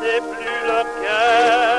n'est plus le.